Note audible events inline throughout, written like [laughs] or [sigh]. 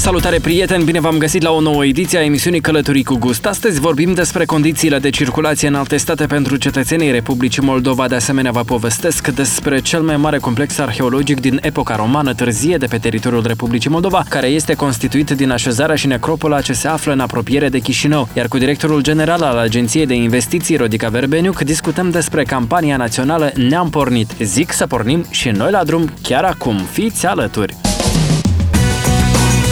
Salutare prieteni, bine v-am găsit la o nouă ediție a emisiunii Călătorii cu Gust. Astăzi vorbim despre condițiile de circulație în alte state pentru cetățenii Republicii Moldova. De asemenea, vă povestesc despre cel mai mare complex arheologic din epoca romană târzie de pe teritoriul Republicii Moldova, care este constituit din așezarea și necropola ce se află în apropiere de Chișinău. Iar cu directorul general al Agenției de Investiții, Rodica Verbeniuc, discutăm despre campania națională Ne-am pornit. Zic să pornim și noi la drum chiar acum. Fiți alături!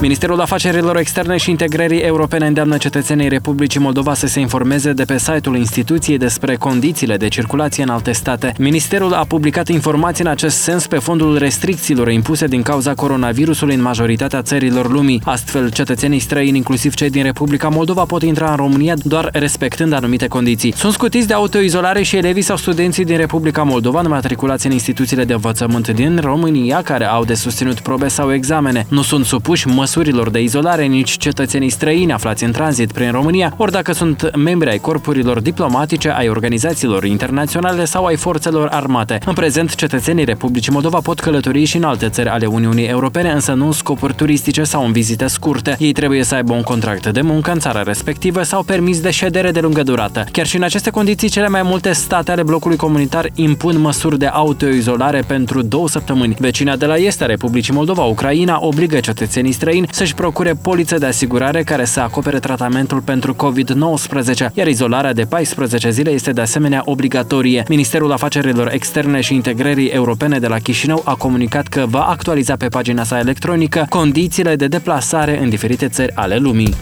Ministerul Afacerilor Externe și Integrării Europene îndeamnă cetățenii Republicii Moldova să se informeze de pe site-ul instituției despre condițiile de circulație în alte state. Ministerul a publicat informații în acest sens pe fondul restricțiilor impuse din cauza coronavirusului în majoritatea țărilor lumii. Astfel, cetățenii străini, inclusiv cei din Republica Moldova, pot intra în România doar respectând anumite condiții. Sunt scutiți de autoizolare și elevii sau studenții din Republica Moldova matriculați în instituțiile de învățământ din România care au de susținut probe sau examene. Nu sunt supuși măsuri măsurilor de izolare nici cetățenii străini aflați în tranzit prin România, ori dacă sunt membri ai corpurilor diplomatice, ai organizațiilor internaționale sau ai forțelor armate. În prezent, cetățenii Republicii Moldova pot călători și în alte țări ale Uniunii Europene, însă nu în scopuri turistice sau în vizite scurte. Ei trebuie să aibă un contract de muncă în țara respectivă sau permis de ședere de lungă durată. Chiar și în aceste condiții, cele mai multe state ale blocului comunitar impun măsuri de autoizolare pentru două săptămâni. Vecina de la est a Republicii Moldova, Ucraina, obligă cetățenii străini străin să-și procure poliță de asigurare care să acopere tratamentul pentru COVID-19, iar izolarea de 14 zile este de asemenea obligatorie. Ministerul Afacerilor Externe și Integrării Europene de la Chișinău a comunicat că va actualiza pe pagina sa electronică condițiile de deplasare în diferite țări ale lumii.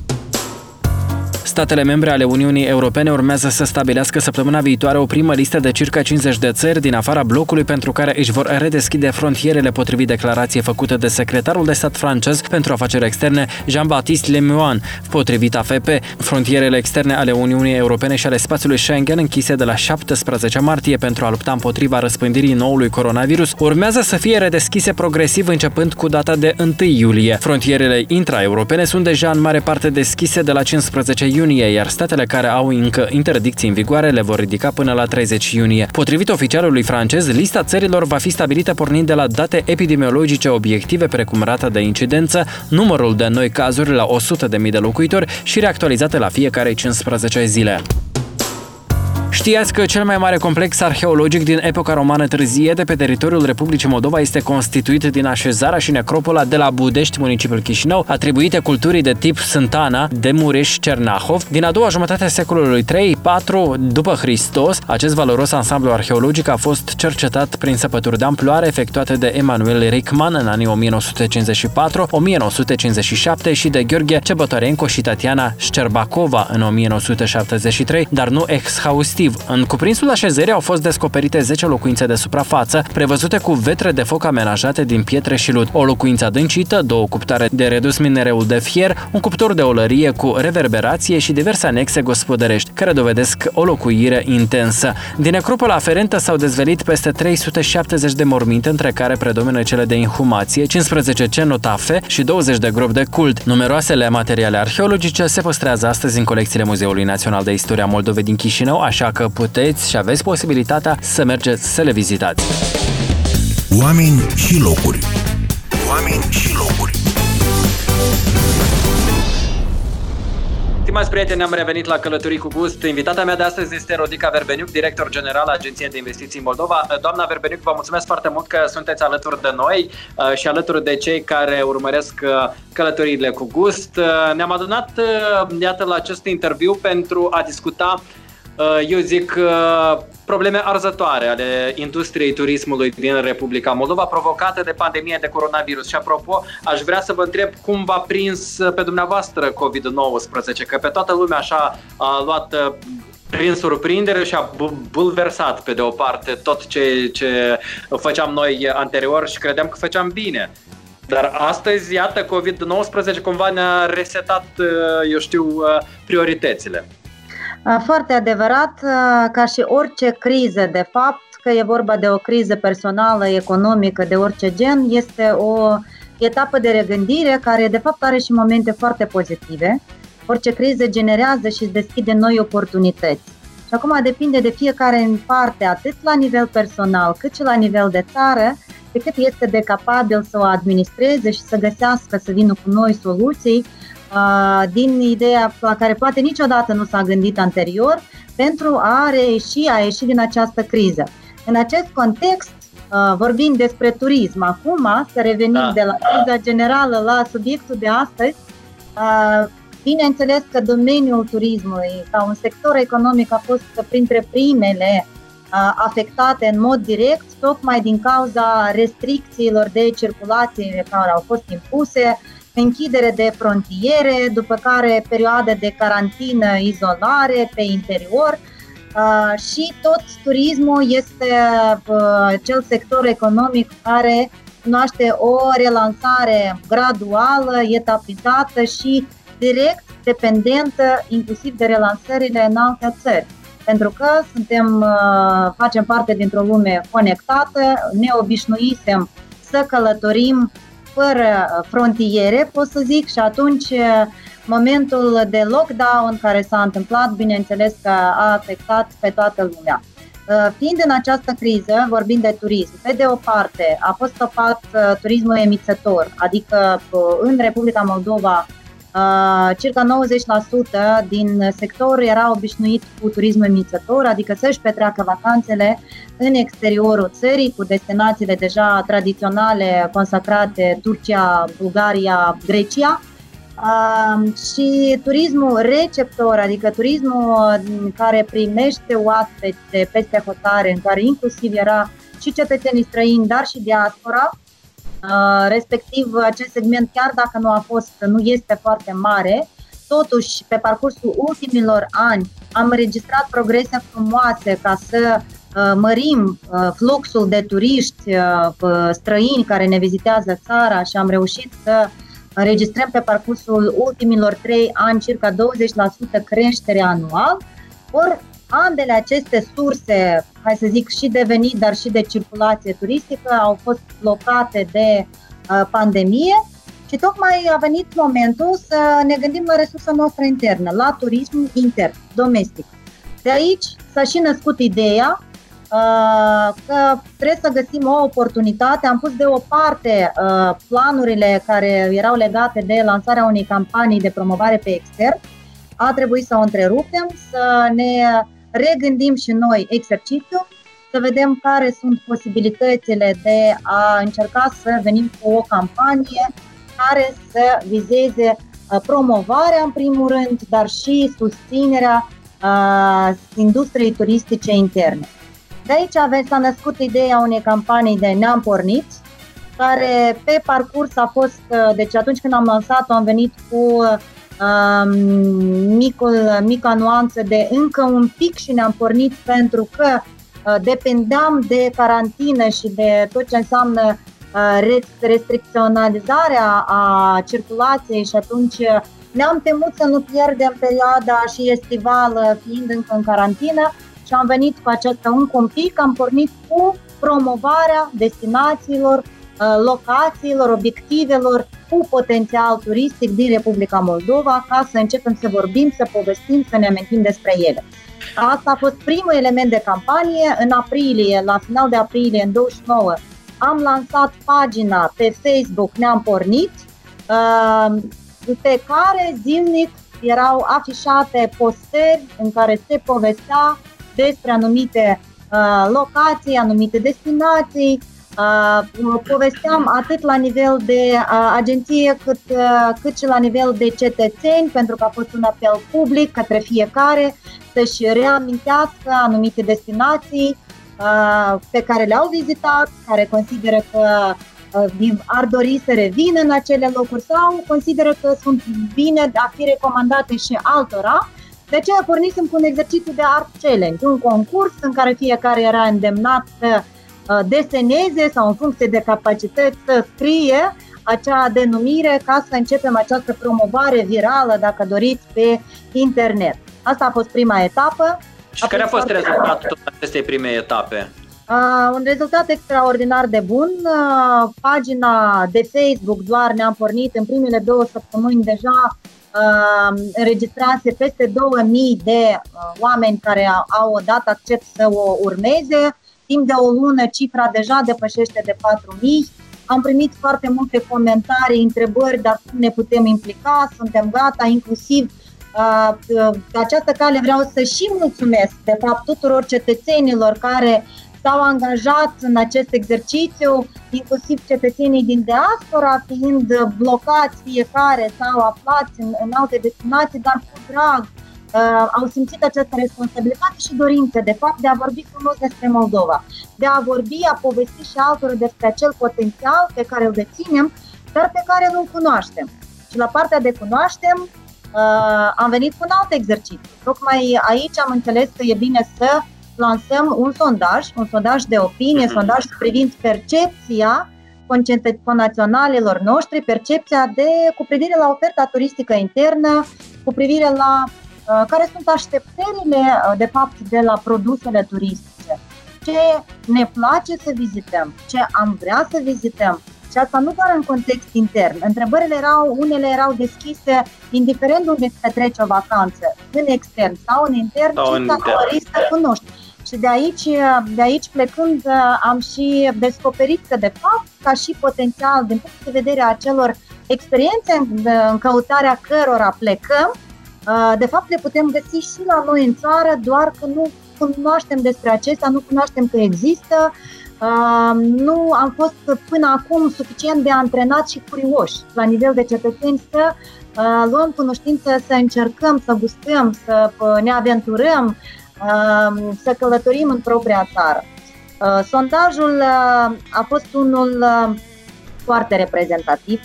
Statele membre ale Uniunii Europene urmează să stabilească săptămâna viitoare o primă listă de circa 50 de țări din afara blocului pentru care își vor redeschide frontierele potrivit declarației făcute de secretarul de stat francez pentru afaceri externe Jean-Baptiste Lemoine. Potrivit AFP, frontierele externe ale Uniunii Europene și ale spațiului Schengen închise de la 17 martie pentru a lupta împotriva răspândirii noului coronavirus urmează să fie redeschise progresiv începând cu data de 1 iulie. Frontierele intra-europene sunt deja în mare parte deschise de la 15 iunie iunie, iar statele care au încă interdicții în vigoare le vor ridica până la 30 iunie. Potrivit oficialului francez, lista țărilor va fi stabilită pornind de la date epidemiologice obiective precum rata de incidență, numărul de noi cazuri la 100.000 de locuitori și reactualizate la fiecare 15 zile. Știați că cel mai mare complex arheologic din epoca romană târzie de pe teritoriul Republicii Moldova este constituit din așezarea și necropola de la Budești, municipiul Chișinău, atribuite culturii de tip Sântana de Mureș-Cernahov. Din a doua jumătate a secolului 3-4 după Hristos, acest valoros ansamblu arheologic a fost cercetat prin săpături de amploare efectuate de Emanuel Rickman în anii 1954-1957 și de Gheorghe Cebătorenco și Tatiana Șcerbacova în 1973, dar nu exhaustiv respectiv. În cuprinsul așezării au fost descoperite 10 locuințe de suprafață, prevăzute cu vetre de foc amenajate din pietre și lut, o locuință adâncită, două cuptare de redus minereul de fier, un cuptor de olărie cu reverberație și diverse anexe gospodărești, care dovedesc o locuire intensă. Din necropola aferentă s-au dezvelit peste 370 de morminte, între care predomină cele de inhumație, 15 cenotafe și 20 de gropi de cult. Numeroasele materiale arheologice se păstrează astăzi în colecțiile Muzeului Național de Istoria Moldovei din Chișinău, așa că puteți și aveți posibilitatea să mergeți să le vizitați. Oameni și locuri Oameni și locuri Stimați prieteni, am revenit la Călătorii cu Gust. Invitata mea de astăzi este Rodica Verbeniuc, director general al Agenției de Investiții în Moldova. Doamna Verbeniuc, vă mulțumesc foarte mult că sunteți alături de noi uh, și alături de cei care urmăresc uh, călătoriile cu gust. Uh, ne-am adunat, iată, la acest interviu pentru a discuta Uh, eu zic uh, probleme arzătoare ale industriei turismului din Republica Moldova provocate de pandemia de coronavirus. Și apropo, aș vrea să vă întreb cum v-a prins pe dumneavoastră COVID-19, că pe toată lumea așa a luat uh, prin surprindere și a bulversat pe de o parte tot ce, ce făceam noi anterior și credeam că făceam bine. Dar astăzi, iată, COVID-19 cumva ne-a resetat, eu știu, prioritățile. Foarte adevărat, ca și orice criză, de fapt, că e vorba de o criză personală, economică, de orice gen, este o etapă de regândire care, de fapt, are și momente foarte pozitive. Orice criză generează și îți deschide noi oportunități. Și acum depinde de fiecare în parte, atât la nivel personal, cât și la nivel de țară, de cât este de capabil să o administreze și să găsească, să vină cu noi soluții din ideea la care poate niciodată nu s-a gândit anterior pentru a reieși, a ieși din această criză. În acest context, vorbim despre turism. Acum, să revenim da. de la criza generală la subiectul de astăzi, bineînțeles că domeniul turismului, ca un sector economic, a fost printre primele afectate în mod direct, tocmai din cauza restricțiilor de circulație care au fost impuse, închidere de frontiere, după care perioade de carantină, izolare pe interior uh, și tot turismul este uh, cel sector economic care cunoaște o relansare graduală, etapizată și direct dependentă inclusiv de relansările în alte țări. Pentru că suntem, uh, facem parte dintr-o lume conectată, ne obișnuisem să călătorim fără frontiere, pot să zic, și atunci momentul de lockdown care s-a întâmplat, bineînțeles că a afectat pe toată lumea. Fiind în această criză, vorbind de turism, pe de o parte a fost stopat turismul emițător, adică în Republica Moldova Uh, circa 90% din sector era obișnuit cu turismul emițător, adică să-și petreacă vacanțele în exteriorul țării, cu destinațiile deja tradiționale consacrate, Turcia, Bulgaria, Grecia. Uh, și turismul receptor, adică turismul care primește oaspeți de peste hotare, în care inclusiv era și cetățenii străini, dar și diaspora, Uh, respectiv acest segment, chiar dacă nu a fost, nu este foarte mare, totuși pe parcursul ultimilor ani am înregistrat progrese frumoase ca să uh, mărim uh, fluxul de turiști străini care ne vizitează țara și am reușit să înregistrăm pe parcursul ultimilor trei ani circa 20% creștere anual. Ori ambele aceste surse, hai să zic, și de venit, dar și de circulație turistică, au fost blocate de uh, pandemie și tocmai a venit momentul să ne gândim la resursa noastră internă, la turism intern, domestic. De aici s-a și născut ideea uh, că trebuie să găsim o oportunitate. Am pus deoparte uh, planurile care erau legate de lansarea unei campanii de promovare pe extern. A trebuit să o întrerupem, să ne regândim și noi exercițiul, să vedem care sunt posibilitățile de a încerca să venim cu o campanie care să vizeze uh, promovarea în primul rând, dar și susținerea uh, industriei turistice interne. De aici avem, s-a născut ideea unei campanii de Ne-am pornit, care pe parcurs a fost, uh, deci atunci când am lansat-o am venit cu micul, mica nuanță de încă un pic și ne-am pornit pentru că uh, dependeam de carantină și de tot ce înseamnă uh, restricționalizarea a circulației și atunci uh, ne-am temut să nu pierdem perioada și estivală fiind încă în carantină și am venit cu această încă un pic, am pornit cu promovarea destinațiilor, locațiilor, obiectivelor cu potențial turistic din Republica Moldova ca să începem să vorbim, să povestim, să ne amintim despre ele. Asta a fost primul element de campanie. În aprilie, la final de aprilie, în 29, am lansat pagina pe Facebook Ne-am pornit, uh, pe care zilnic erau afișate posteri în care se povestea despre anumite uh, locații, anumite destinații, Uh, povesteam atât la nivel de uh, agenție cât, uh, cât și la nivel de cetățeni, pentru că a fost un apel public către fiecare să-și reamintească anumite destinații pe care le-au vizitat, care consideră că ar dori să revină în acele locuri sau consideră că sunt bine de a fi recomandate și altora. De aceea pornisem cu un exercițiu de art challenge, un concurs în care fiecare era îndemnat să Uh, deseneze sau în funcție de capacități să scrie acea denumire ca să începem această promovare virală, dacă doriți, pe internet. Asta a fost prima etapă. Și care a fost rezultatul acestei prime etape? Uh, un rezultat extraordinar de bun. Uh, pagina de Facebook doar ne-am pornit în primele două săptămâni deja uh, înregistrase peste 2000 de uh, oameni care au, au dat accept să o urmeze. Timp de o lună cifra deja depășește de 4000. Am primit foarte multe comentarii, întrebări, dar cum ne putem implica, suntem gata, inclusiv uh, pe această cale vreau să și mulțumesc, de fapt, tuturor cetățenilor care s-au angajat în acest exercițiu, inclusiv cetățenii din diaspora, fiind blocați fiecare sau aflați în, în alte destinații, dar cu drag uh, au simțit această responsabilitate și dorință, de fapt, de a vorbi frumos despre Moldova, de a vorbi, a povesti și altora despre acel potențial pe care îl deținem, dar pe care nu-l cunoaștem. Și la partea de cunoaștem, uh, am venit cu un alt exercițiu. Tocmai aici am înțeles că e bine să lansăm un sondaj, un sondaj de opinie, mm-hmm. sondaj privind percepția naționalilor noștri, percepția de, cu privire la oferta turistică internă, cu privire la uh, care sunt așteptările, uh, de fapt, de la produsele turistice. Ce ne place să vizităm, ce am vrea să vizităm, și asta nu doar în context intern. Întrebările erau, unele erau deschise, indiferent unde se petrece o vacanță, în extern sau în intern, sau ce categorii să cunoști. Și de aici, de aici plecând, am și descoperit că, de fapt, ca și potențial, din punct de vedere a celor experiențe în căutarea cărora plecăm, de fapt le putem găsi și la noi în țară, doar că nu cunoaștem despre acestea, nu cunoaștem că există, nu am fost până acum suficient de antrenat și curioși la nivel de cetățeni să luăm cunoștință, să încercăm, să gustăm, să ne aventurăm, să călătorim în propria țară. Uh, sondajul uh, a fost unul uh, foarte reprezentativ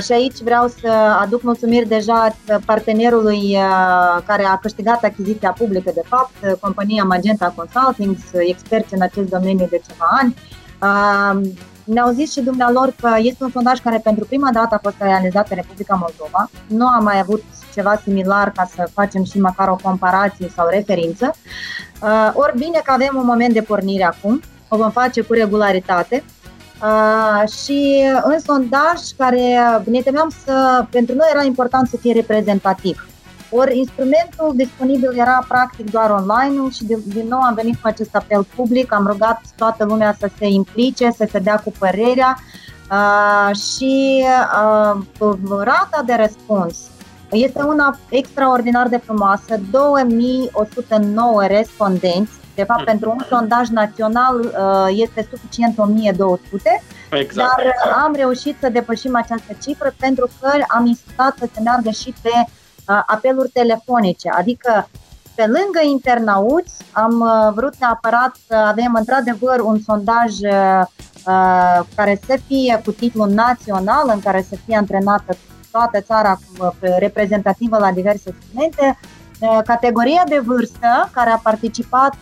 și aici vreau să aduc mulțumiri deja partenerului care a câștigat achiziția publică, de fapt, compania Magenta Consulting, experți în acest domeniu de ceva ani. Ne-au zis și dumnealor că este un sondaj care pentru prima dată a fost realizat în Republica Moldova. Nu am mai avut ceva similar ca să facem și măcar o comparație sau referință. Uh, ori bine că avem un moment de pornire acum, o vom face cu regularitate. Uh, și în sondaj care ne temeam să, pentru noi era important să fie reprezentativ. Ori instrumentul disponibil era practic doar online și de, din nou am venit cu acest apel public, am rugat toată lumea să se implice, să se dea cu părerea uh, și uh, rata de răspuns este una extraordinar de frumoasă, 2109 respondenți, de fapt, mm. pentru un sondaj național uh, este suficient 1200, exact. dar uh, am reușit să depășim această cifră pentru că am insistat să se meargă și pe uh, apeluri telefonice, adică pe lângă internauți am vrut neapărat să avem într-adevăr un sondaj care să fie cu titlu național, în care să fie antrenată toată țara reprezentativă la diverse segmente. Categoria de vârstă care a participat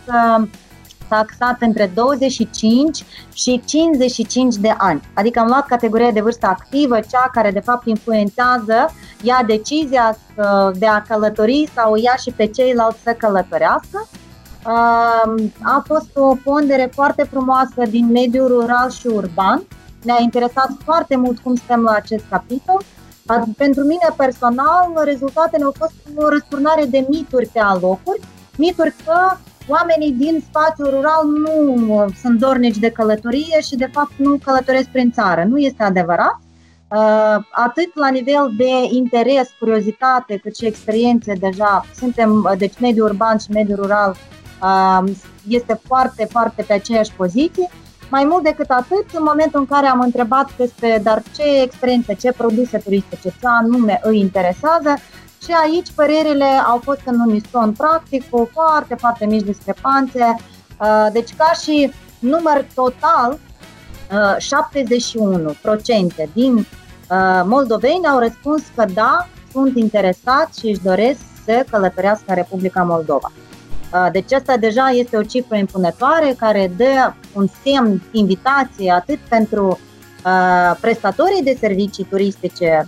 s-a axat între 25 și 55 de ani. Adică am luat categoria de vârstă activă, cea care de fapt influențează, ia decizia de a călători sau ia și pe ceilalți să călătorească. A fost o pondere foarte frumoasă din mediul rural și urban. Ne-a interesat foarte mult cum stăm la acest capitol pentru mine personal, rezultatele au fost o răsturnare de mituri pe alocuri, mituri că oamenii din spațiul rural nu sunt dornici de călătorie și de fapt nu călătoresc prin țară. Nu este adevărat. Uh, atât la nivel de interes, curiozitate, cât și experiențe deja, suntem, deci mediul urban și mediul rural uh, este foarte, foarte pe aceeași poziție mai mult decât atât, în momentul în care am întrebat despre dar ce experiențe, ce produse turistice, ce anume îi interesează, și aici părerile au fost în unison practic cu foarte, foarte mici discrepanțe. Uh, deci ca și număr total, 71% uh, din uh, moldoveni au răspuns că da, sunt interesați și își doresc să călătorească în Republica Moldova. Uh, deci asta deja este o cifră impunătoare care dă un semn, invitație atât pentru uh, prestatorii de servicii turistice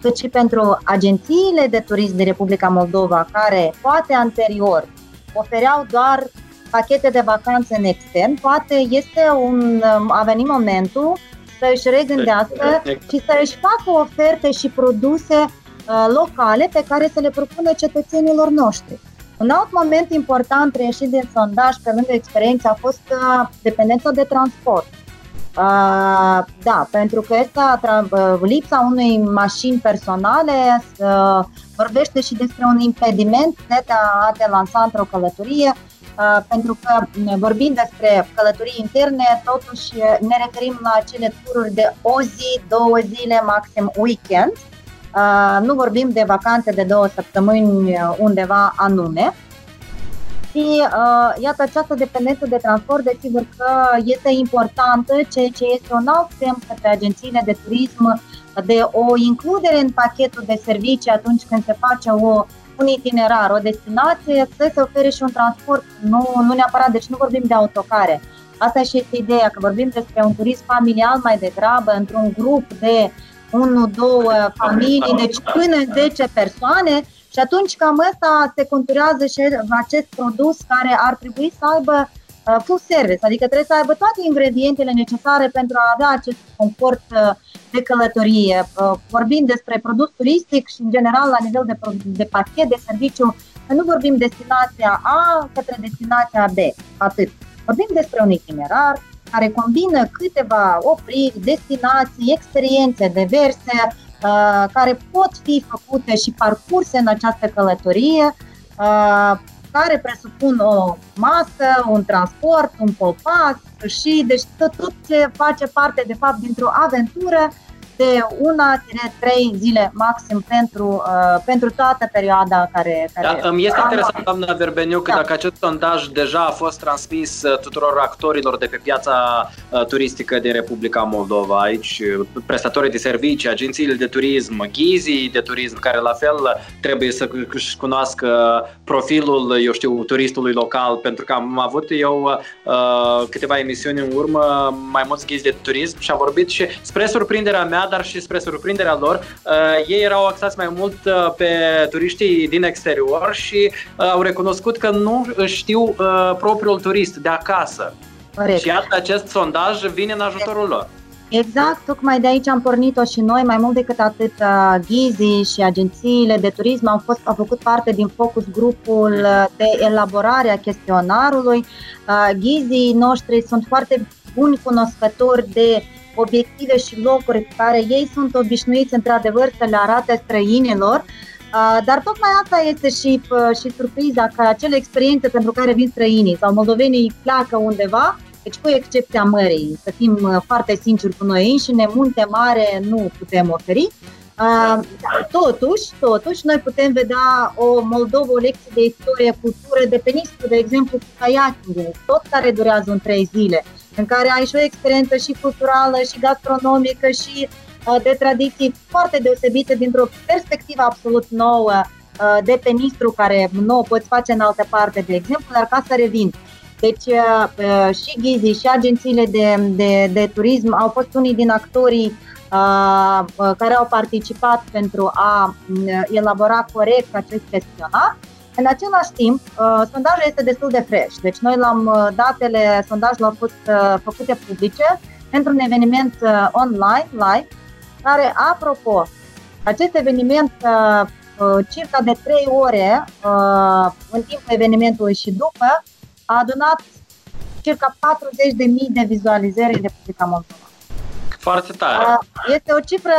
cât și pentru agențiile de turism din Republica Moldova, care poate anterior ofereau doar pachete de vacanțe în extern, poate este un, a venit momentul să își regândească și să își facă oferte și produse uh, locale pe care să le propună cetățenilor noștri. Un alt moment important reieșit din sondaj, pe lângă experiență, a fost uh, dependența de transport. Uh, da, pentru că este uh, lipsa unei mașini personale uh, vorbește și despre un impediment de a te lansa într-o călătorie, uh, pentru că vorbind despre călătorii interne, totuși ne referim la acele tururi de o zi, două zile, maxim weekend. Uh, nu vorbim de vacanțe de două săptămâni undeva anume. Și uh, iată, această dependență de transport, desigur că este importantă, ceea ce este un alt semn către agențiile de turism de o includere în pachetul de servicii atunci când se face o, un itinerar, o destinație, să se ofere și un transport, nu, nu neapărat, deci nu vorbim de autocare. Asta și este ideea, că vorbim despre un turism familial mai degrabă, într-un grup de 1-2 familii, deci până 10 persoane, și atunci cam ăsta se conturează și acest produs care ar trebui să aibă uh, full service, adică trebuie să aibă toate ingredientele necesare pentru a avea acest confort uh, de călătorie. Uh, vorbim despre produs turistic și în general la nivel de, de pachet de serviciu, nu vorbim destinația A către destinația B, atât. Vorbim despre un itinerar care combină câteva opriri, destinații, experiențe diverse, Uh, care pot fi făcute și parcurse în această călătorie, uh, care presupun o masă, un transport, un popas și deci tot, tot ce face parte de fapt dintr-o aventură de una, trei zile maxim pentru, uh, pentru toată perioada care... care da, îmi este interesant, doamna Verbeniu, că da. dacă acest sondaj deja a fost transmis uh, tuturor actorilor de pe piața uh, turistică din Republica Moldova, aici uh, prestatorii de servicii, agențiile de turism, ghizii de turism, care la fel trebuie să își cunoască profilul, eu știu, turistului local, pentru că am avut eu uh, câteva emisiuni în urmă, mai mulți ghizi de turism și am vorbit și spre surprinderea mea, dar și spre surprinderea lor, uh, ei erau axați mai mult uh, pe turiștii din exterior și uh, au recunoscut că nu știu uh, propriul turist de acasă. Corect. Și iată, acest sondaj vine în ajutorul lor. Exact, tocmai de aici am pornit-o și noi, mai mult decât atât, uh, ghizii și agențiile de turism au, fost, au făcut parte din focus grupul uh, de elaborare a chestionarului. Ghizii noștri sunt foarte buni cunoscători de obiective și locuri care ei sunt obișnuiți într-adevăr să le arate străinilor, dar tocmai asta este și, și surpriza, că acele experiențe pentru care vin străinii sau moldovenii pleacă undeva, deci cu excepția mării, să fim foarte sinceri cu noi înșine, munte mare nu putem oferi, Uh, totuși, totuși, noi putem vedea o Moldova, o lecție de istorie, cultură de pe Nistru, de exemplu, cu kayaking tot care durează în trei zile în care ai și o experiență și culturală, și gastronomică, și uh, de tradiții foarte deosebite dintr-o perspectivă absolut nouă uh, de pe Nistru, care nu o poți face în altă parte, de exemplu, dar ca să revin. Deci uh, și ghizii și agențiile de, de, de turism au fost unii din actorii care au participat pentru a elabora corect acest chestionar în același timp, uh, sondajul este destul de fresh, deci noi l-am, uh, datele sondajului au fost uh, făcute publice pentru un eveniment online, live, care, apropo, acest eveniment circa de 3 ore în timpul evenimentului și după, a adunat circa 40.000 de vizualizări în Republica Moldova. Foarte tare. Este o cifră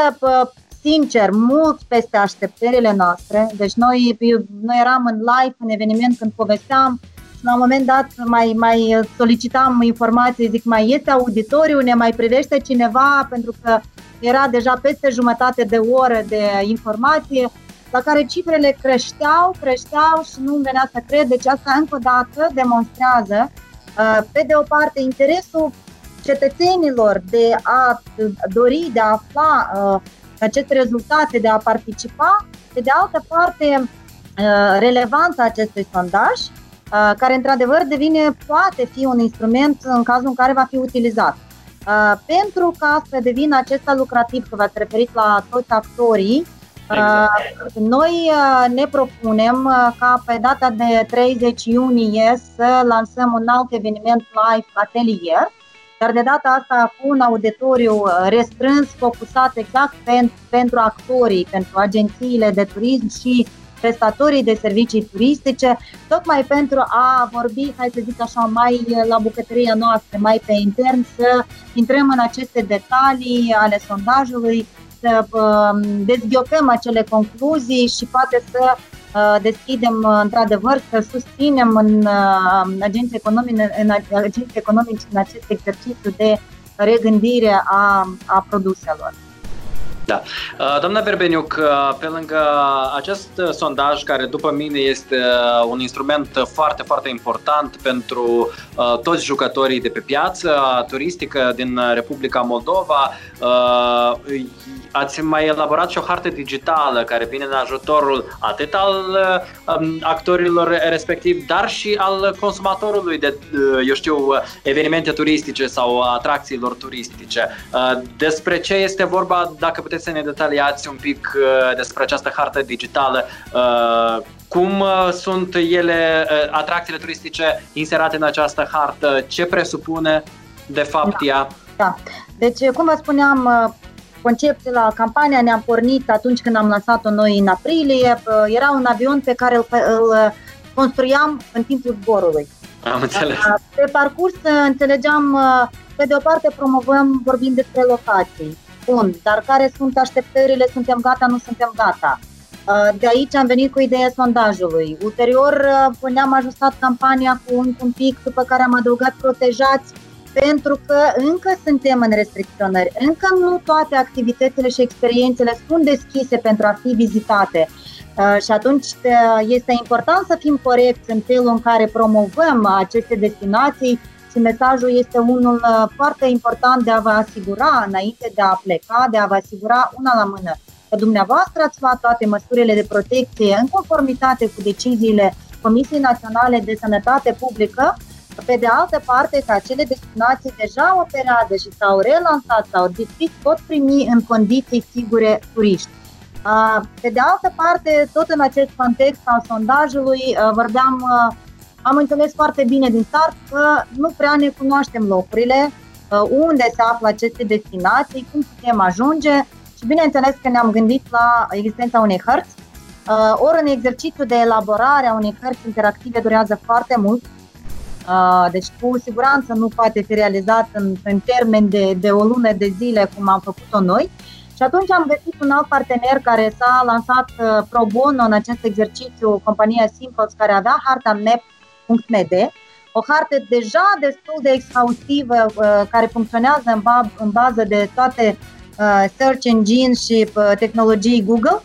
sincer, mult peste așteptările noastre. Deci noi, noi eram în live, în eveniment, când povesteam și la un moment dat mai, mai solicitam informații, zic, mai este auditoriu, ne mai privește cineva, pentru că era deja peste jumătate de oră de informație, la care cifrele creșteau, creșteau și nu venea să cred. Deci asta încă o dată demonstrează, uh, pe de o parte, interesul cetățenilor de a dori, de a afla uh, aceste rezultate, de a participa, pe de altă parte uh, relevanța acestui sondaj, uh, care într-adevăr devine, poate fi un instrument în cazul în care va fi utilizat. Uh, pentru ca să devină acesta lucrativ, că v-ați referit la toți actorii, Exact. Noi ne propunem ca pe data de 30 iunie să lansăm un alt eveniment live atelier, dar de data asta cu un auditoriu restrâns, focusat exact pentru, pentru actorii, pentru agențiile de turism și prestatorii de servicii turistice, tocmai pentru a vorbi, hai să zic așa, mai la bucătăria noastră, mai pe intern, să intrăm în aceste detalii ale sondajului, să uh, dezghiocăm acele concluzii și poate să uh, deschidem uh, într-adevăr, să susținem în uh, agenții economici, în agenții economici în acest exercițiu de regândire a, a produselor. Da. Uh, doamna Verbeniuc, uh, pe lângă acest sondaj, care după mine este uh, un instrument foarte, foarte important pentru toți jucătorii de pe piață turistică din Republica Moldova, ați mai elaborat și o hartă digitală care vine în ajutorul atât al um, actorilor respectiv, dar și al consumatorului de, eu știu, evenimente turistice sau atracțiilor turistice. Despre ce este vorba, dacă puteți să ne detaliați un pic uh, despre această hartă digitală, uh, cum uh, sunt ele, atracțiile turistice inserate în această hartă, ce presupune de fapt da. ea? Da. Deci, cum vă spuneam, conceptul la campania ne-am pornit atunci când am lansat-o noi în aprilie. Era un avion pe care îl, îl construiam în timpul zborului. Am înțeles. Pe parcurs înțelegeam, pe de o parte promovăm, vorbim despre locații Bun, dar care sunt așteptările? Suntem gata, nu suntem gata? Uh, de aici am venit cu ideea sondajului. Ulterior uh, ne-am ajustat campania cu un, un pic, după care am adăugat protejați, pentru că încă suntem în restricționări, încă nu toate activitățile și experiențele sunt deschise pentru a fi vizitate. Uh, și atunci este important să fim corecți în felul în care promovăm aceste destinații și mesajul este unul uh, foarte important de a vă asigura înainte de a pleca, de a vă asigura una la mână că dumneavoastră ați luat toate măsurile de protecție în conformitate cu deciziile Comisiei Naționale de Sănătate Publică, pe de altă parte că acele destinații deja operează și s-au relansat sau deschis pot primi în condiții sigure turiști. Pe de altă parte, tot în acest context al sondajului, uh, vorbeam uh, am înțeles foarte bine din start că nu prea ne cunoaștem locurile, uh, unde se află aceste destinații, cum putem ajunge și bineînțeles că ne-am gândit la existența unei hărți. Uh, ori în exercițiu de elaborare a unei hărți interactive durează foarte mult, uh, deci cu siguranță nu poate fi realizat în, în termen de, de o lună de zile cum am făcut-o noi. Și atunci am găsit un alt partener care s-a lansat pro bono în acest exercițiu, compania Simples, care avea harta MEP www.md, o hartă deja destul de exhaustivă uh, care funcționează în, ba- în bază de toate uh, search engines și uh, tehnologii Google,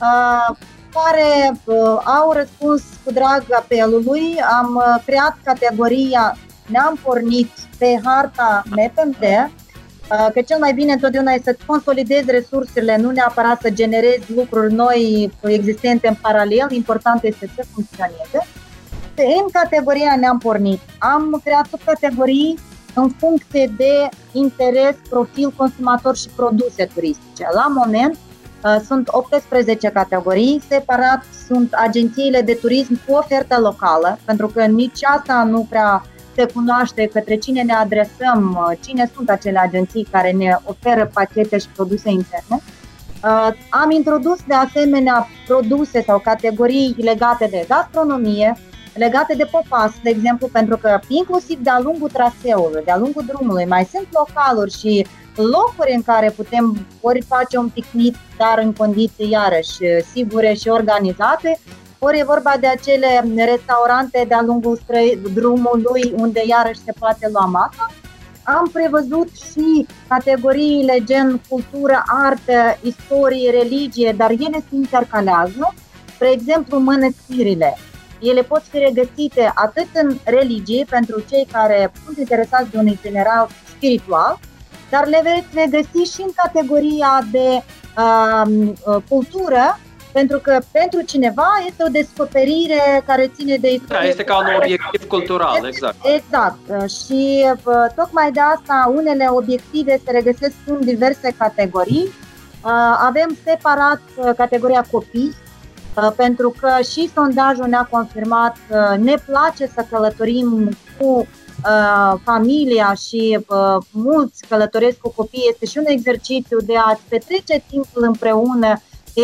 uh, care uh, au răspuns cu drag apelului. Am uh, creat categoria, ne-am pornit pe harta MapMD, uh, că cel mai bine întotdeauna este să consolidezi resursele, nu neapărat să generezi lucruri noi existente în paralel, important este să funcționeze în categoria ne-am pornit. Am creat categorii în funcție de interes, profil, consumator și produse turistice. La moment uh, sunt 18 categorii, separat sunt agențiile de turism cu ofertă locală, pentru că nici asta nu prea se cunoaște către cine ne adresăm, uh, cine sunt acele agenții care ne oferă pachete și produse interne. Uh, am introdus de asemenea produse sau categorii legate de gastronomie, legate de popas, de exemplu, pentru că inclusiv de-a lungul traseului, de-a lungul drumului, mai sunt localuri și locuri în care putem ori face un picnic, dar în condiții iarăși sigure și organizate, ori e vorba de acele restaurante de-a lungul drumului unde iarăși se poate lua masa. Am prevăzut și categoriile gen cultură, artă, istorie, religie, dar ele se intercalează. Spre exemplu, mănăstirile, ele pot fi regăsite atât în religie, pentru cei care sunt interesați de un itinerar spiritual, dar le veți regăsi și în categoria de uh, cultură, pentru că pentru cineva este o descoperire care ține de istorie. Da, este ca un obiectiv cultural, exact. Exact. Și uh, tocmai de asta unele obiective se regăsesc în diverse categorii Avem separat categoria copii, pentru că și sondajul ne-a confirmat că ne place să călătorim cu familia și mulți călătoresc cu copii. Este și un exercițiu de a petrece timpul împreună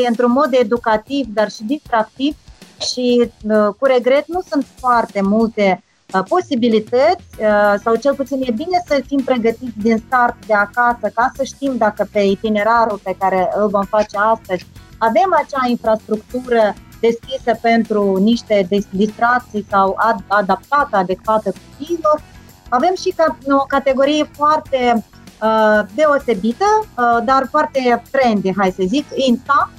într-un mod educativ, dar și distractiv și cu regret nu sunt foarte multe Uh, posibilități uh, sau cel puțin e bine să fim pregătiți din start de acasă ca să știm dacă pe itinerarul pe care îl vom face astăzi avem acea infrastructură deschisă pentru niște distracții sau ad- adaptată, adecvată copiilor. Avem și ca, o categorie foarte uh, deosebită, uh, dar foarte trendy, hai să zic, Insta,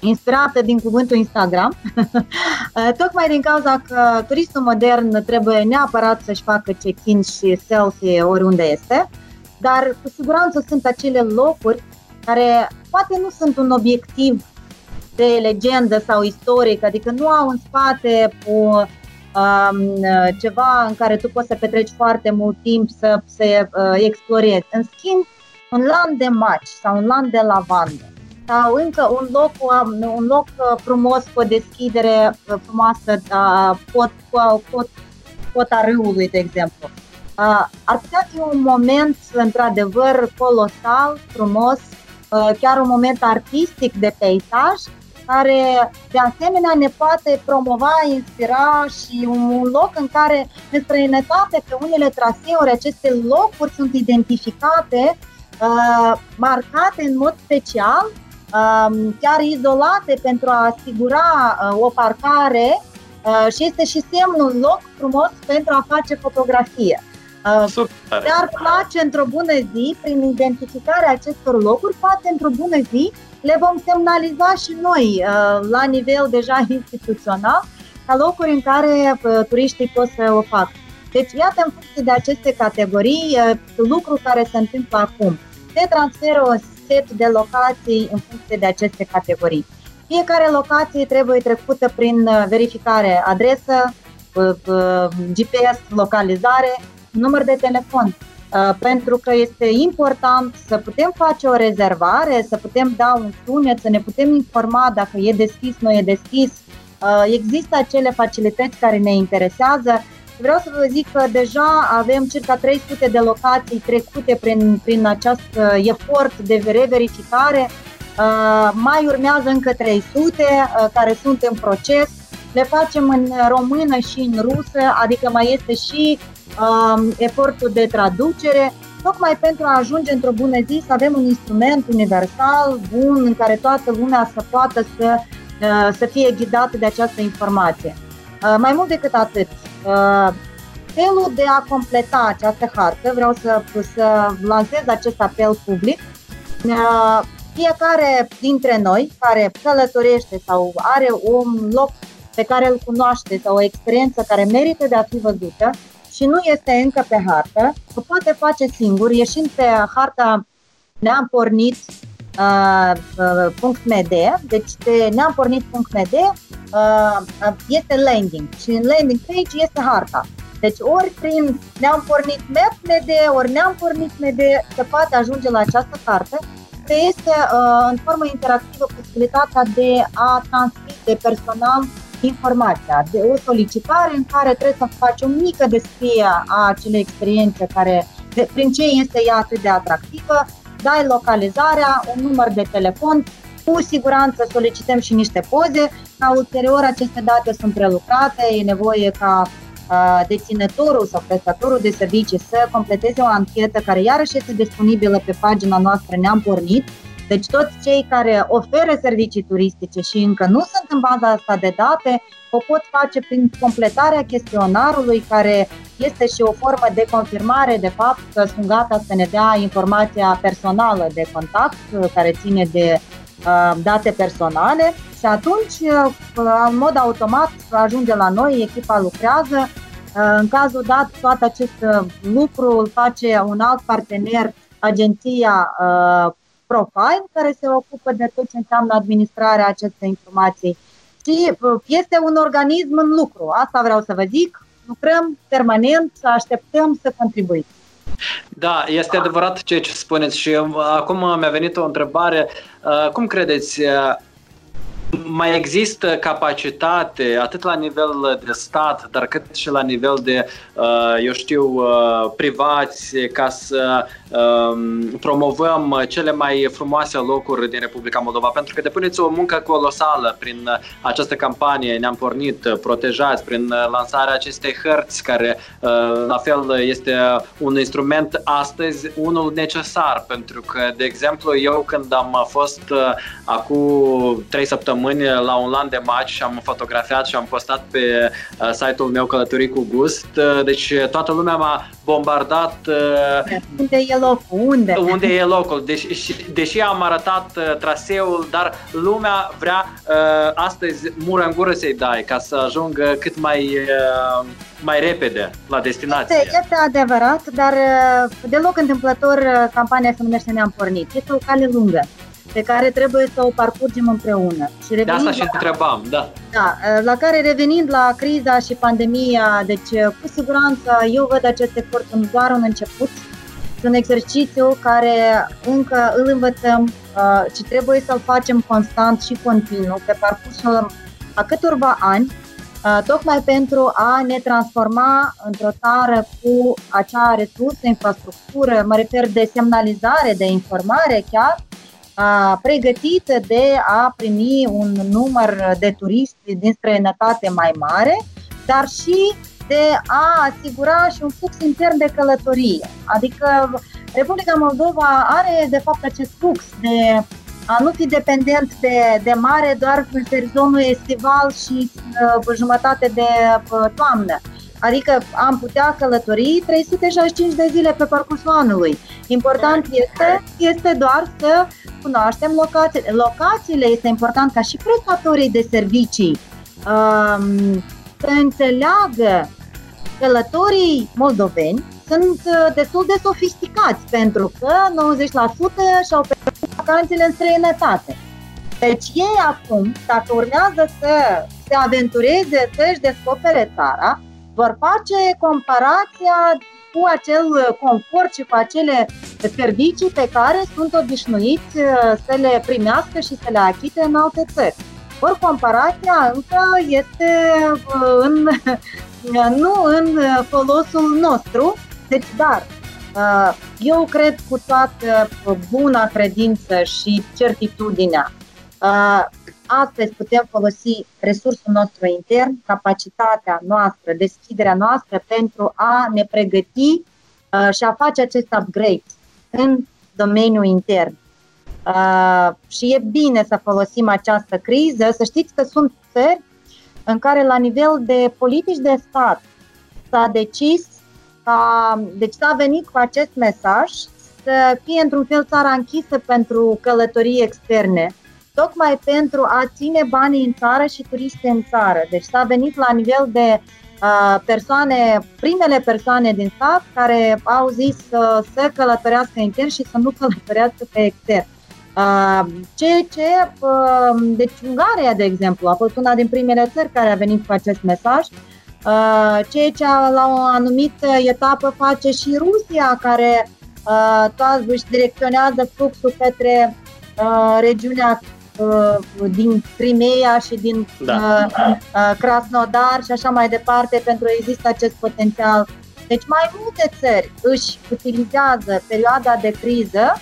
inspirată din cuvântul Instagram, [laughs] tocmai din cauza că turistul modern trebuie neapărat să-și facă check-in și selfie oriunde este, dar cu siguranță sunt acele locuri care poate nu sunt un obiectiv de legendă sau istoric, adică nu au în spate o, um, ceva în care tu poți să petreci foarte mult timp să, să uh, explorezi. În schimb, un lan de maci sau un lan de lavandă sau încă un loc, un loc uh, frumos cu o deschidere uh, frumoasă, uh, pot, pot, pota râului, de exemplu. Ar putea fi un moment, într-adevăr, colosal, frumos, chiar un moment artistic de peisaj, care de asemenea ne poate promova, inspira și un loc în care în străinătate, pe unele traseuri, aceste locuri sunt identificate, marcate în mod special chiar izolate pentru a asigura uh, o parcare uh, și este și semnul loc frumos pentru a face fotografie. Dar place într-o bună zi, prin identificarea acestor locuri, poate într-o bună zi le vom semnaliza și noi uh, la nivel deja instituțional ca locuri în care turiștii pot să o facă. Deci, iată, în funcție de aceste categorii, lucruri care se întâmplă acum. Se transferă o set de locații în funcție de aceste categorii. Fiecare locație trebuie trecută prin uh, verificare adresă, uh, uh, GPS, localizare, număr de telefon, pentru că este important să putem face o rezervare, să putem da un sunet, să ne putem informa dacă e deschis, nu e deschis. Există acele facilități care ne interesează Vreau să vă zic că deja avem circa 300 de locații trecute prin, prin acest uh, efort de reverificare. Uh, mai urmează încă 300 uh, care sunt în proces. Le facem în română și în rusă, adică mai este și uh, efortul de traducere, tocmai pentru a ajunge într-o bună zi să avem un instrument universal, bun, în care toată lumea să poată să, uh, să fie ghidată de această informație. Uh, mai mult decât atât, uh, felul de a completa această hartă, vreau să, să lansez acest apel public, uh, fiecare dintre noi care călătorește sau are un loc pe care îl cunoaște sau o experiență care merită de a fi văzută și nu este încă pe hartă, o poate face singur, ieșind pe harta ne-am pornit uh, uh, .md, deci pe ne-am pornit.md uh, este landing. Și în landing page este harta. Deci ori prin ne-am pornit map.md, ori ne-am pornit MD, se poate ajunge la această carte, că este uh, în formă interactivă posibilitatea de a transmite personal informația, de o solicitare în care trebuie să faci o mică descriere a acelei experiențe care, de, prin ce este ea atât de atractivă, dai localizarea, un număr de telefon, cu siguranță solicităm și niște poze, ca ulterior aceste date sunt prelucrate, e nevoie ca uh, deținătorul sau prestatorul de servicii să completeze o anchetă care iarăși este disponibilă pe pagina noastră Ne-am pornit. Deci toți cei care oferă servicii turistice și încă nu sunt în baza asta de date, o pot face prin completarea chestionarului, care este și o formă de confirmare de fapt că sunt gata să ne dea informația personală de contact, care ține de uh, date personale și atunci, uh, în mod automat, ajunge la noi, echipa lucrează. Uh, în cazul dat, tot acest uh, lucru îl face un alt partener, agenția uh, Profile, care se ocupă de tot ce înseamnă administrarea acestei informații și uh, este un organism în lucru. Asta vreau să vă zic. Lucrăm permanent, să așteptăm să contribuiți. Da, este adevărat ceea ce spuneți și acum mi-a venit o întrebare. Cum credeți, mai există capacitate atât la nivel de stat, dar cât și la nivel de, uh, eu știu, uh, privați ca să um, promovăm cele mai frumoase locuri din Republica Moldova, pentru că depuneți o muncă colosală prin această campanie, ne-am pornit protejați, prin lansarea acestei hărți, care uh, la fel este un instrument astăzi, unul necesar, pentru că, de exemplu, eu când am fost acum trei săptămâni săptămâni la un lan de match și am fotografiat și am postat pe uh, site-ul meu Călătorii cu Gust. Uh, deci toată lumea m-a bombardat. Uh, unde e locul? Unde? Unde e locul? Deși, deși am arătat traseul, dar lumea vrea astăzi mură în gură să-i dai ca să ajungă cât mai mai repede la destinație. Este, este adevărat, dar deloc întâmplător campania se numește Ne-am pornit. Este o cale lungă pe care trebuie să o parcurgem împreună. Și de asta și întrebam, da. Da, la care revenind la criza și pandemia, deci cu siguranță eu văd acest efort în doar un început, un exercițiu care încă îl învățăm și trebuie să-l facem constant și continuu pe parcursul a câtorva ani, tocmai pentru a ne transforma într-o țară cu acea resursă, infrastructură, mă refer de semnalizare, de informare chiar, pregătită de a primi un număr de turiști din străinătate mai mare, dar și de a asigura și un flux intern de călătorie. Adică Republica Moldova are de fapt acest flux de a nu fi dependent de, de mare doar în sezonul estival și uh, jumătate de uh, toamnă. Adică am putea călători 365 de zile pe parcursul anului. Important este, este doar să cunoaștem locațiile. Locațiile este important ca și prestatorii de servicii um, să înțeleagă călătorii moldoveni sunt uh, destul de sofisticați pentru că 90% și-au petrecut vacanțele în străinătate. Deci ei acum, dacă urmează să se aventureze, să-și descopere țara, vor face comparația cu acel confort și cu acele servicii pe care sunt obișnuiți uh, să le primească și să le achite în alte țări. Ori comparația încă este uh, în, nu în folosul nostru, deci dar uh, eu cred cu toată buna credință și certitudinea astăzi putem folosi resursul nostru intern, capacitatea noastră, deschiderea noastră pentru a ne pregăti uh, și a face acest upgrade în domeniul intern. Uh, și e bine să folosim această criză. Să știți că sunt țări în care la nivel de politici de stat s-a decis ca, deci s-a venit cu acest mesaj să fie într-un fel țara închisă pentru călătorii externe tocmai pentru a ține banii în țară și turiști în țară. Deci s-a venit la nivel de uh, persoane, primele persoane din stat care au zis uh, să călătorească intern și să nu călătorească pe extern. Uh, ceea ce, uh, deci Ungaria, de exemplu, a fost una din primele țări care a venit cu acest mesaj, uh, ceea ce la o anumită etapă face și Rusia, care uh, toată își direcționează fluxul către uh, regiunea Uh, din Crimea și din da. uh, uh, Krasnodar și așa mai departe, pentru că există acest potențial. Deci mai multe țări își utilizează perioada de criză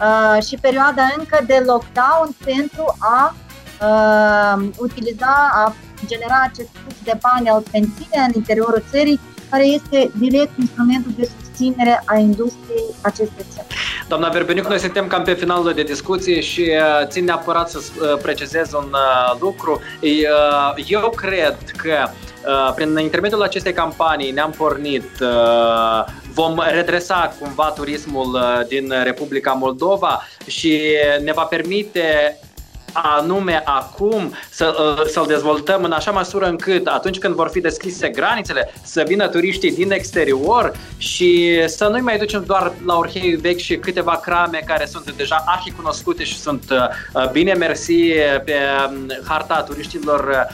uh, și perioada încă de lockdown pentru a uh, utiliza, a genera acest flux de bani, a-l menține în interiorul țării, care este direct instrumentul de susținere a industriei acestei țări. Doamna Verbeniuc, noi suntem cam pe finalul de discuție și uh, țin neapărat să uh, precizez un uh, lucru. Eu cred că prin intermediul acestei campanii ne-am pornit, vom redresa cumva turismul din Republica Moldova și ne va permite anume acum să, uh, să-l dezvoltăm în așa măsură încât atunci când vor fi deschise granițele să vină turiștii din exterior și să nu-i mai ducem doar la Orheiul Vechi și câteva crame care sunt deja arhi cunoscute și sunt uh, bine mersi pe um, harta turiștilor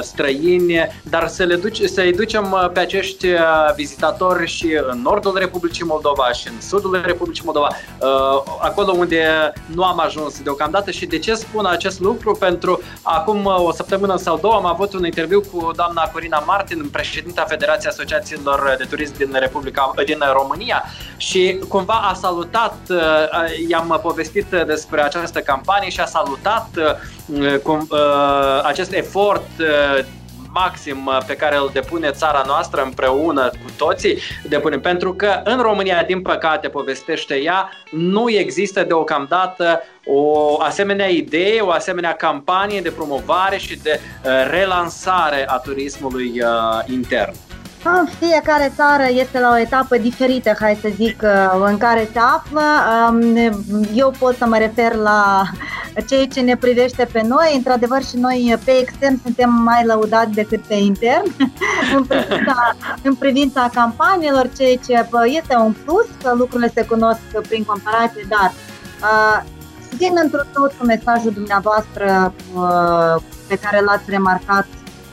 străini, dar să le duce, să-i ducem pe acești vizitatori și în nordul Republicii Moldova și în sudul Republicii Moldova, acolo unde nu am ajuns deocamdată. Și de ce spun acest lucru? Pentru acum uh, o săptămână sau două am avut un interviu cu doamna Corina Martin, președinta Federației Asociațiilor de Turism din Republica din România și cumva a salutat, uh, i-am povestit despre această campanie și a salutat uh, acest efort maxim uh, pe care îl depune țara noastră împreună cu toții, depunem. Pentru că în România, din păcate, povestește ea, nu există deocamdată o asemenea idee, o asemenea campanie de promovare și de uh, relansare a turismului uh, intern. Fiecare țară este la o etapă diferită, hai să zic, în care se află. Um, eu pot să mă refer la ceea ce ne privește pe noi. Într-adevăr și noi pe extern suntem mai lăudați decât pe intern [laughs] în, privința, în privința campaniilor, ceea ce este un plus, că lucrurile se cunosc prin comparație, dar uh, Vin într tot mesajul dumneavoastră uh, pe care l-ați remarcat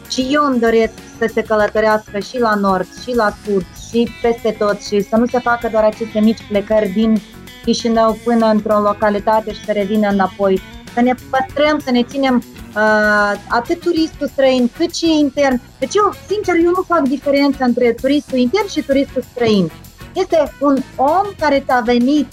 și eu îmi doresc să se călătorească și la nord, și la sud, și peste tot și să nu se facă doar aceste mici plecări din Chișinău până într-o localitate și să revină înapoi. Să ne păstrăm, să ne ținem uh, atât turistul străin cât și intern. Deci eu, sincer, eu nu fac diferență între turistul intern și turistul străin. Este un om care ți-a venit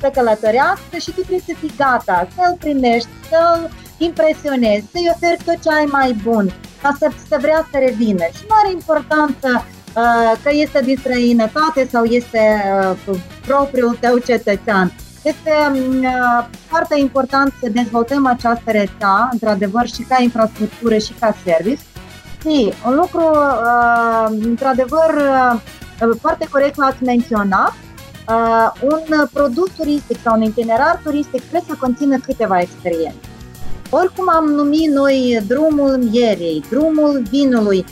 să călătorească și tu trebuie să fii gata, să-l primești, să-l impresionezi, să-i oferi tot ce ai mai bun ca să, să vrea să revină. Și nu are importanță uh, că este din străinătate sau este uh, propriul tău cetățean. Este uh, foarte important să dezvoltăm această rețea, într-adevăr, și ca infrastructură și ca service. Și un lucru, uh, într-adevăr, uh, foarte corect l-ați menționat, uh, un produs turistic sau un itinerar turistic trebuie să conțină câteva experiențe. Oricum am numit noi drumul mierei, drumul vinului,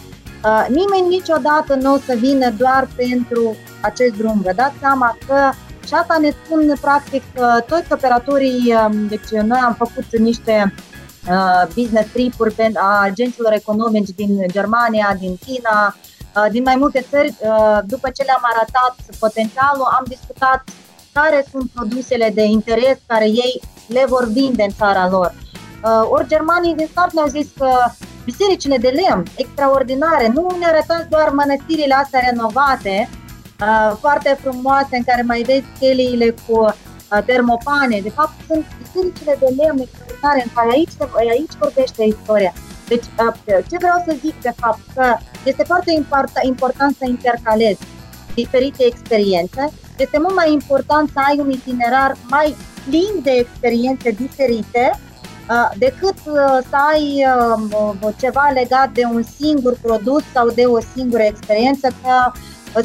uh, nimeni niciodată nu o să vină doar pentru acest drum. Vă dați seama că și asta ne spun practic că toți operatorii, um, deci noi am făcut niște uh, business trip-uri a agenților economici din Germania, din China, uh, din mai multe țări. Uh, după ce le-am arătat potențialul, am discutat care sunt produsele de interes care ei le vor vinde în țara lor. Uh, ori germanii din start ne-au zis că bisericile de lemn, extraordinare, nu ne arătați doar mănăstirile astea renovate, uh, foarte frumoase, în care mai vezi cheliile cu uh, termopane. De fapt, sunt bisericile de lemn extraordinare, în care aici, aici vorbește istoria. Deci, ce vreau să zic, de fapt, că este foarte important să intercalezi diferite experiențe. Este mult mai important să ai un itinerar mai plin de experiențe diferite Uh, decât uh, să ai uh, ceva legat de un singur produs sau de o singură experiență, că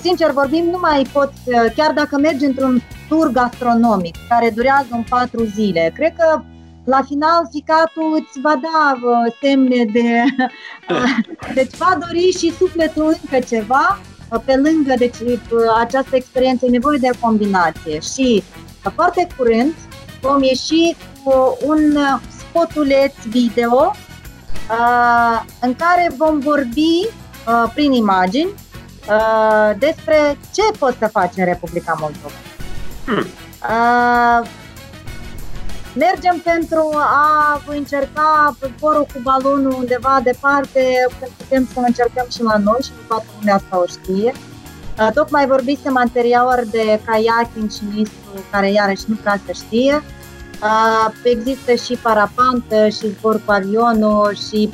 Sincer vorbim, nu mai poți, chiar dacă mergi într-un tur gastronomic care durează în patru zile, cred că la final ficatul îți va da semne de... [laughs] [laughs] deci va dori și sufletul încă ceva, pe lângă deci, această experiență e nevoie de combinație. Și foarte curând vom ieși cu un spotuleț video uh, în care vom vorbi uh, prin imagini uh, despre ce poți să faci în Republica Moldova. Hmm. Uh, mergem pentru a încerca zborul cu balonul undeva departe, putem să încercăm și la noi și nu toată lumea asta o știe. Uh, tocmai vorbisem anterior de kayaking și ministru care iarăși nu prea se știe. Există și parapantă și zbor cu avionul și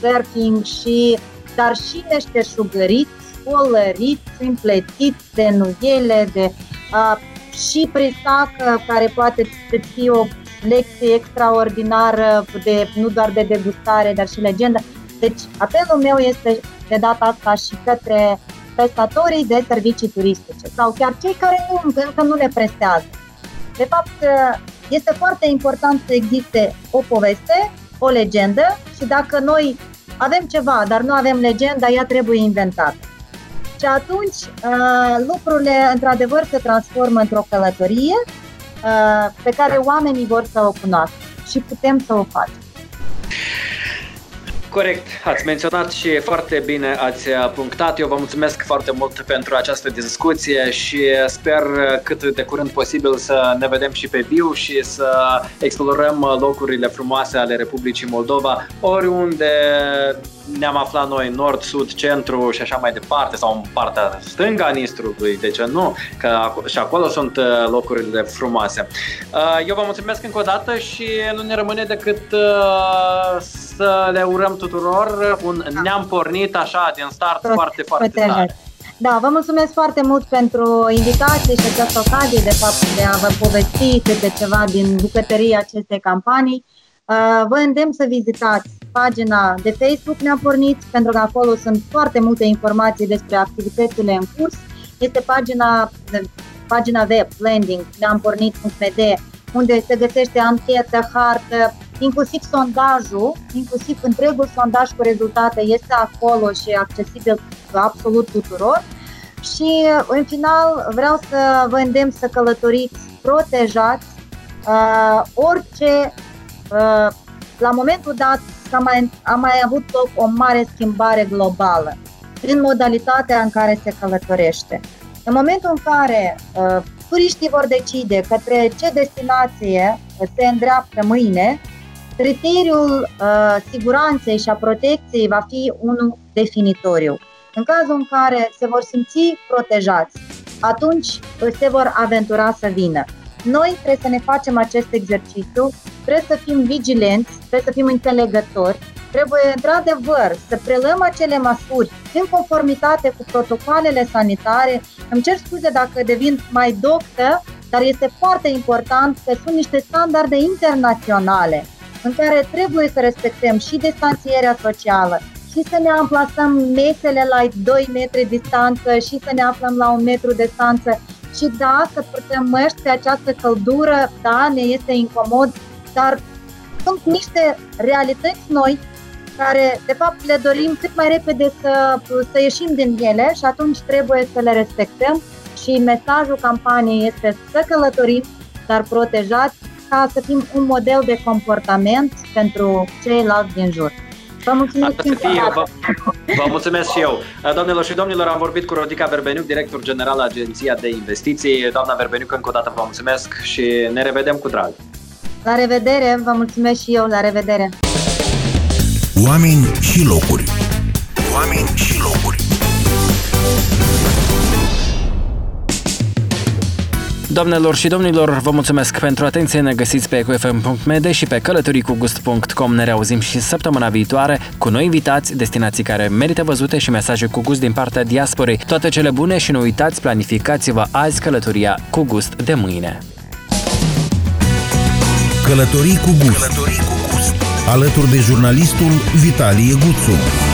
surfing și dar și meșteșugăriți, colăriți, împletiți de nuiele, de uh, și prisacă care poate să fie o lecție extraordinară de, nu doar de degustare, dar și legendă. Deci apelul meu este de data asta și către prestatorii de servicii turistice sau chiar cei care nu, încă nu le prestează. De fapt, este foarte important să existe o poveste, o legendă și dacă noi avem ceva, dar nu avem legenda, ea trebuie inventată. Și atunci uh, lucrurile într-adevăr se transformă într-o călătorie uh, pe care oamenii vor să o cunoască și putem să o facem. Corect, ați menționat și foarte bine ați punctat. Eu vă mulțumesc foarte mult pentru această discuție și sper cât de curând posibil să ne vedem și pe viu și să explorăm locurile frumoase ale Republicii Moldova, oriunde ne-am aflat noi, nord, sud, centru și așa mai departe, sau în partea stângă a Nistrului, de ce nu? Că și acolo sunt uh, locurile frumoase. Uh, eu vă mulțumesc încă o dată și nu ne rămâne decât uh, să le urăm tuturor un ne-am pornit așa din start Tot, foarte, foarte tare. Da, vă mulțumesc foarte mult pentru invitație și această ocazie de fapt de a vă povesti câte ceva din bucătăria acestei campanii. Vă îndemn să vizitați pagina de Facebook Ne-a pornit, pentru că acolo sunt foarte multe informații despre activitățile în curs. Este pagina, pagina web, landing, ne-am pornit.md, unde se găsește anchetă, hartă, inclusiv sondajul, inclusiv întregul sondaj cu rezultate este acolo și accesibil absolut tuturor. Și în final vreau să vă îndemn să călătoriți protejați uh, orice uh, la momentul dat a mai, a mai avut loc o mare schimbare globală în modalitatea în care se călătorește. În momentul în care uh, turiștii vor decide către ce destinație se îndreaptă mâine, criteriul uh, siguranței și a protecției va fi unul definitoriu. În cazul în care se vor simți protejați, atunci se vor aventura să vină. Noi trebuie să ne facem acest exercițiu, trebuie să fim vigilenți, trebuie să fim înțelegători, trebuie într-adevăr să preluăm acele măsuri în conformitate cu protocoalele sanitare. Îmi cer scuze dacă devin mai doctă, dar este foarte important că sunt niște standarde internaționale în care trebuie să respectăm și distanțierea socială, și să ne amplasăm mesele la 2 metri distanță și să ne aflăm la un metru distanță. Și da, să purtăm măști pe această căldură, da, ne este incomod, dar sunt niște realități noi care, de fapt, le dorim cât mai repede să, să ieșim din ele și atunci trebuie să le respectăm și mesajul campaniei este să călătorim, dar protejați ca să fim un model de comportament pentru ceilalți din jur. Vă mulțumesc Asta fie, vă, vă mulțumesc și eu. Doamnelor și domnilor, am vorbit cu Rodica Verbeniuc, director general Agenția de Investiții. Doamna Verbeniuc, încă o dată vă mulțumesc și ne revedem cu drag. La revedere, vă mulțumesc și eu, la revedere. Oameni și locuri. Oameni și locuri. Doamnelor și domnilor, vă mulțumesc pentru atenție. Ne găsiți pe ecofm.md și pe călătoricugust.com. Ne reauzim și săptămâna viitoare cu noi invitați, destinații care merită văzute și mesaje cu gust din partea diasporei. Toate cele bune și nu uitați, planificați-vă azi călătoria cu gust de mâine. Călătorii cu gust. Călătorii cu gust. Alături de jurnalistul Vitalie Guțu.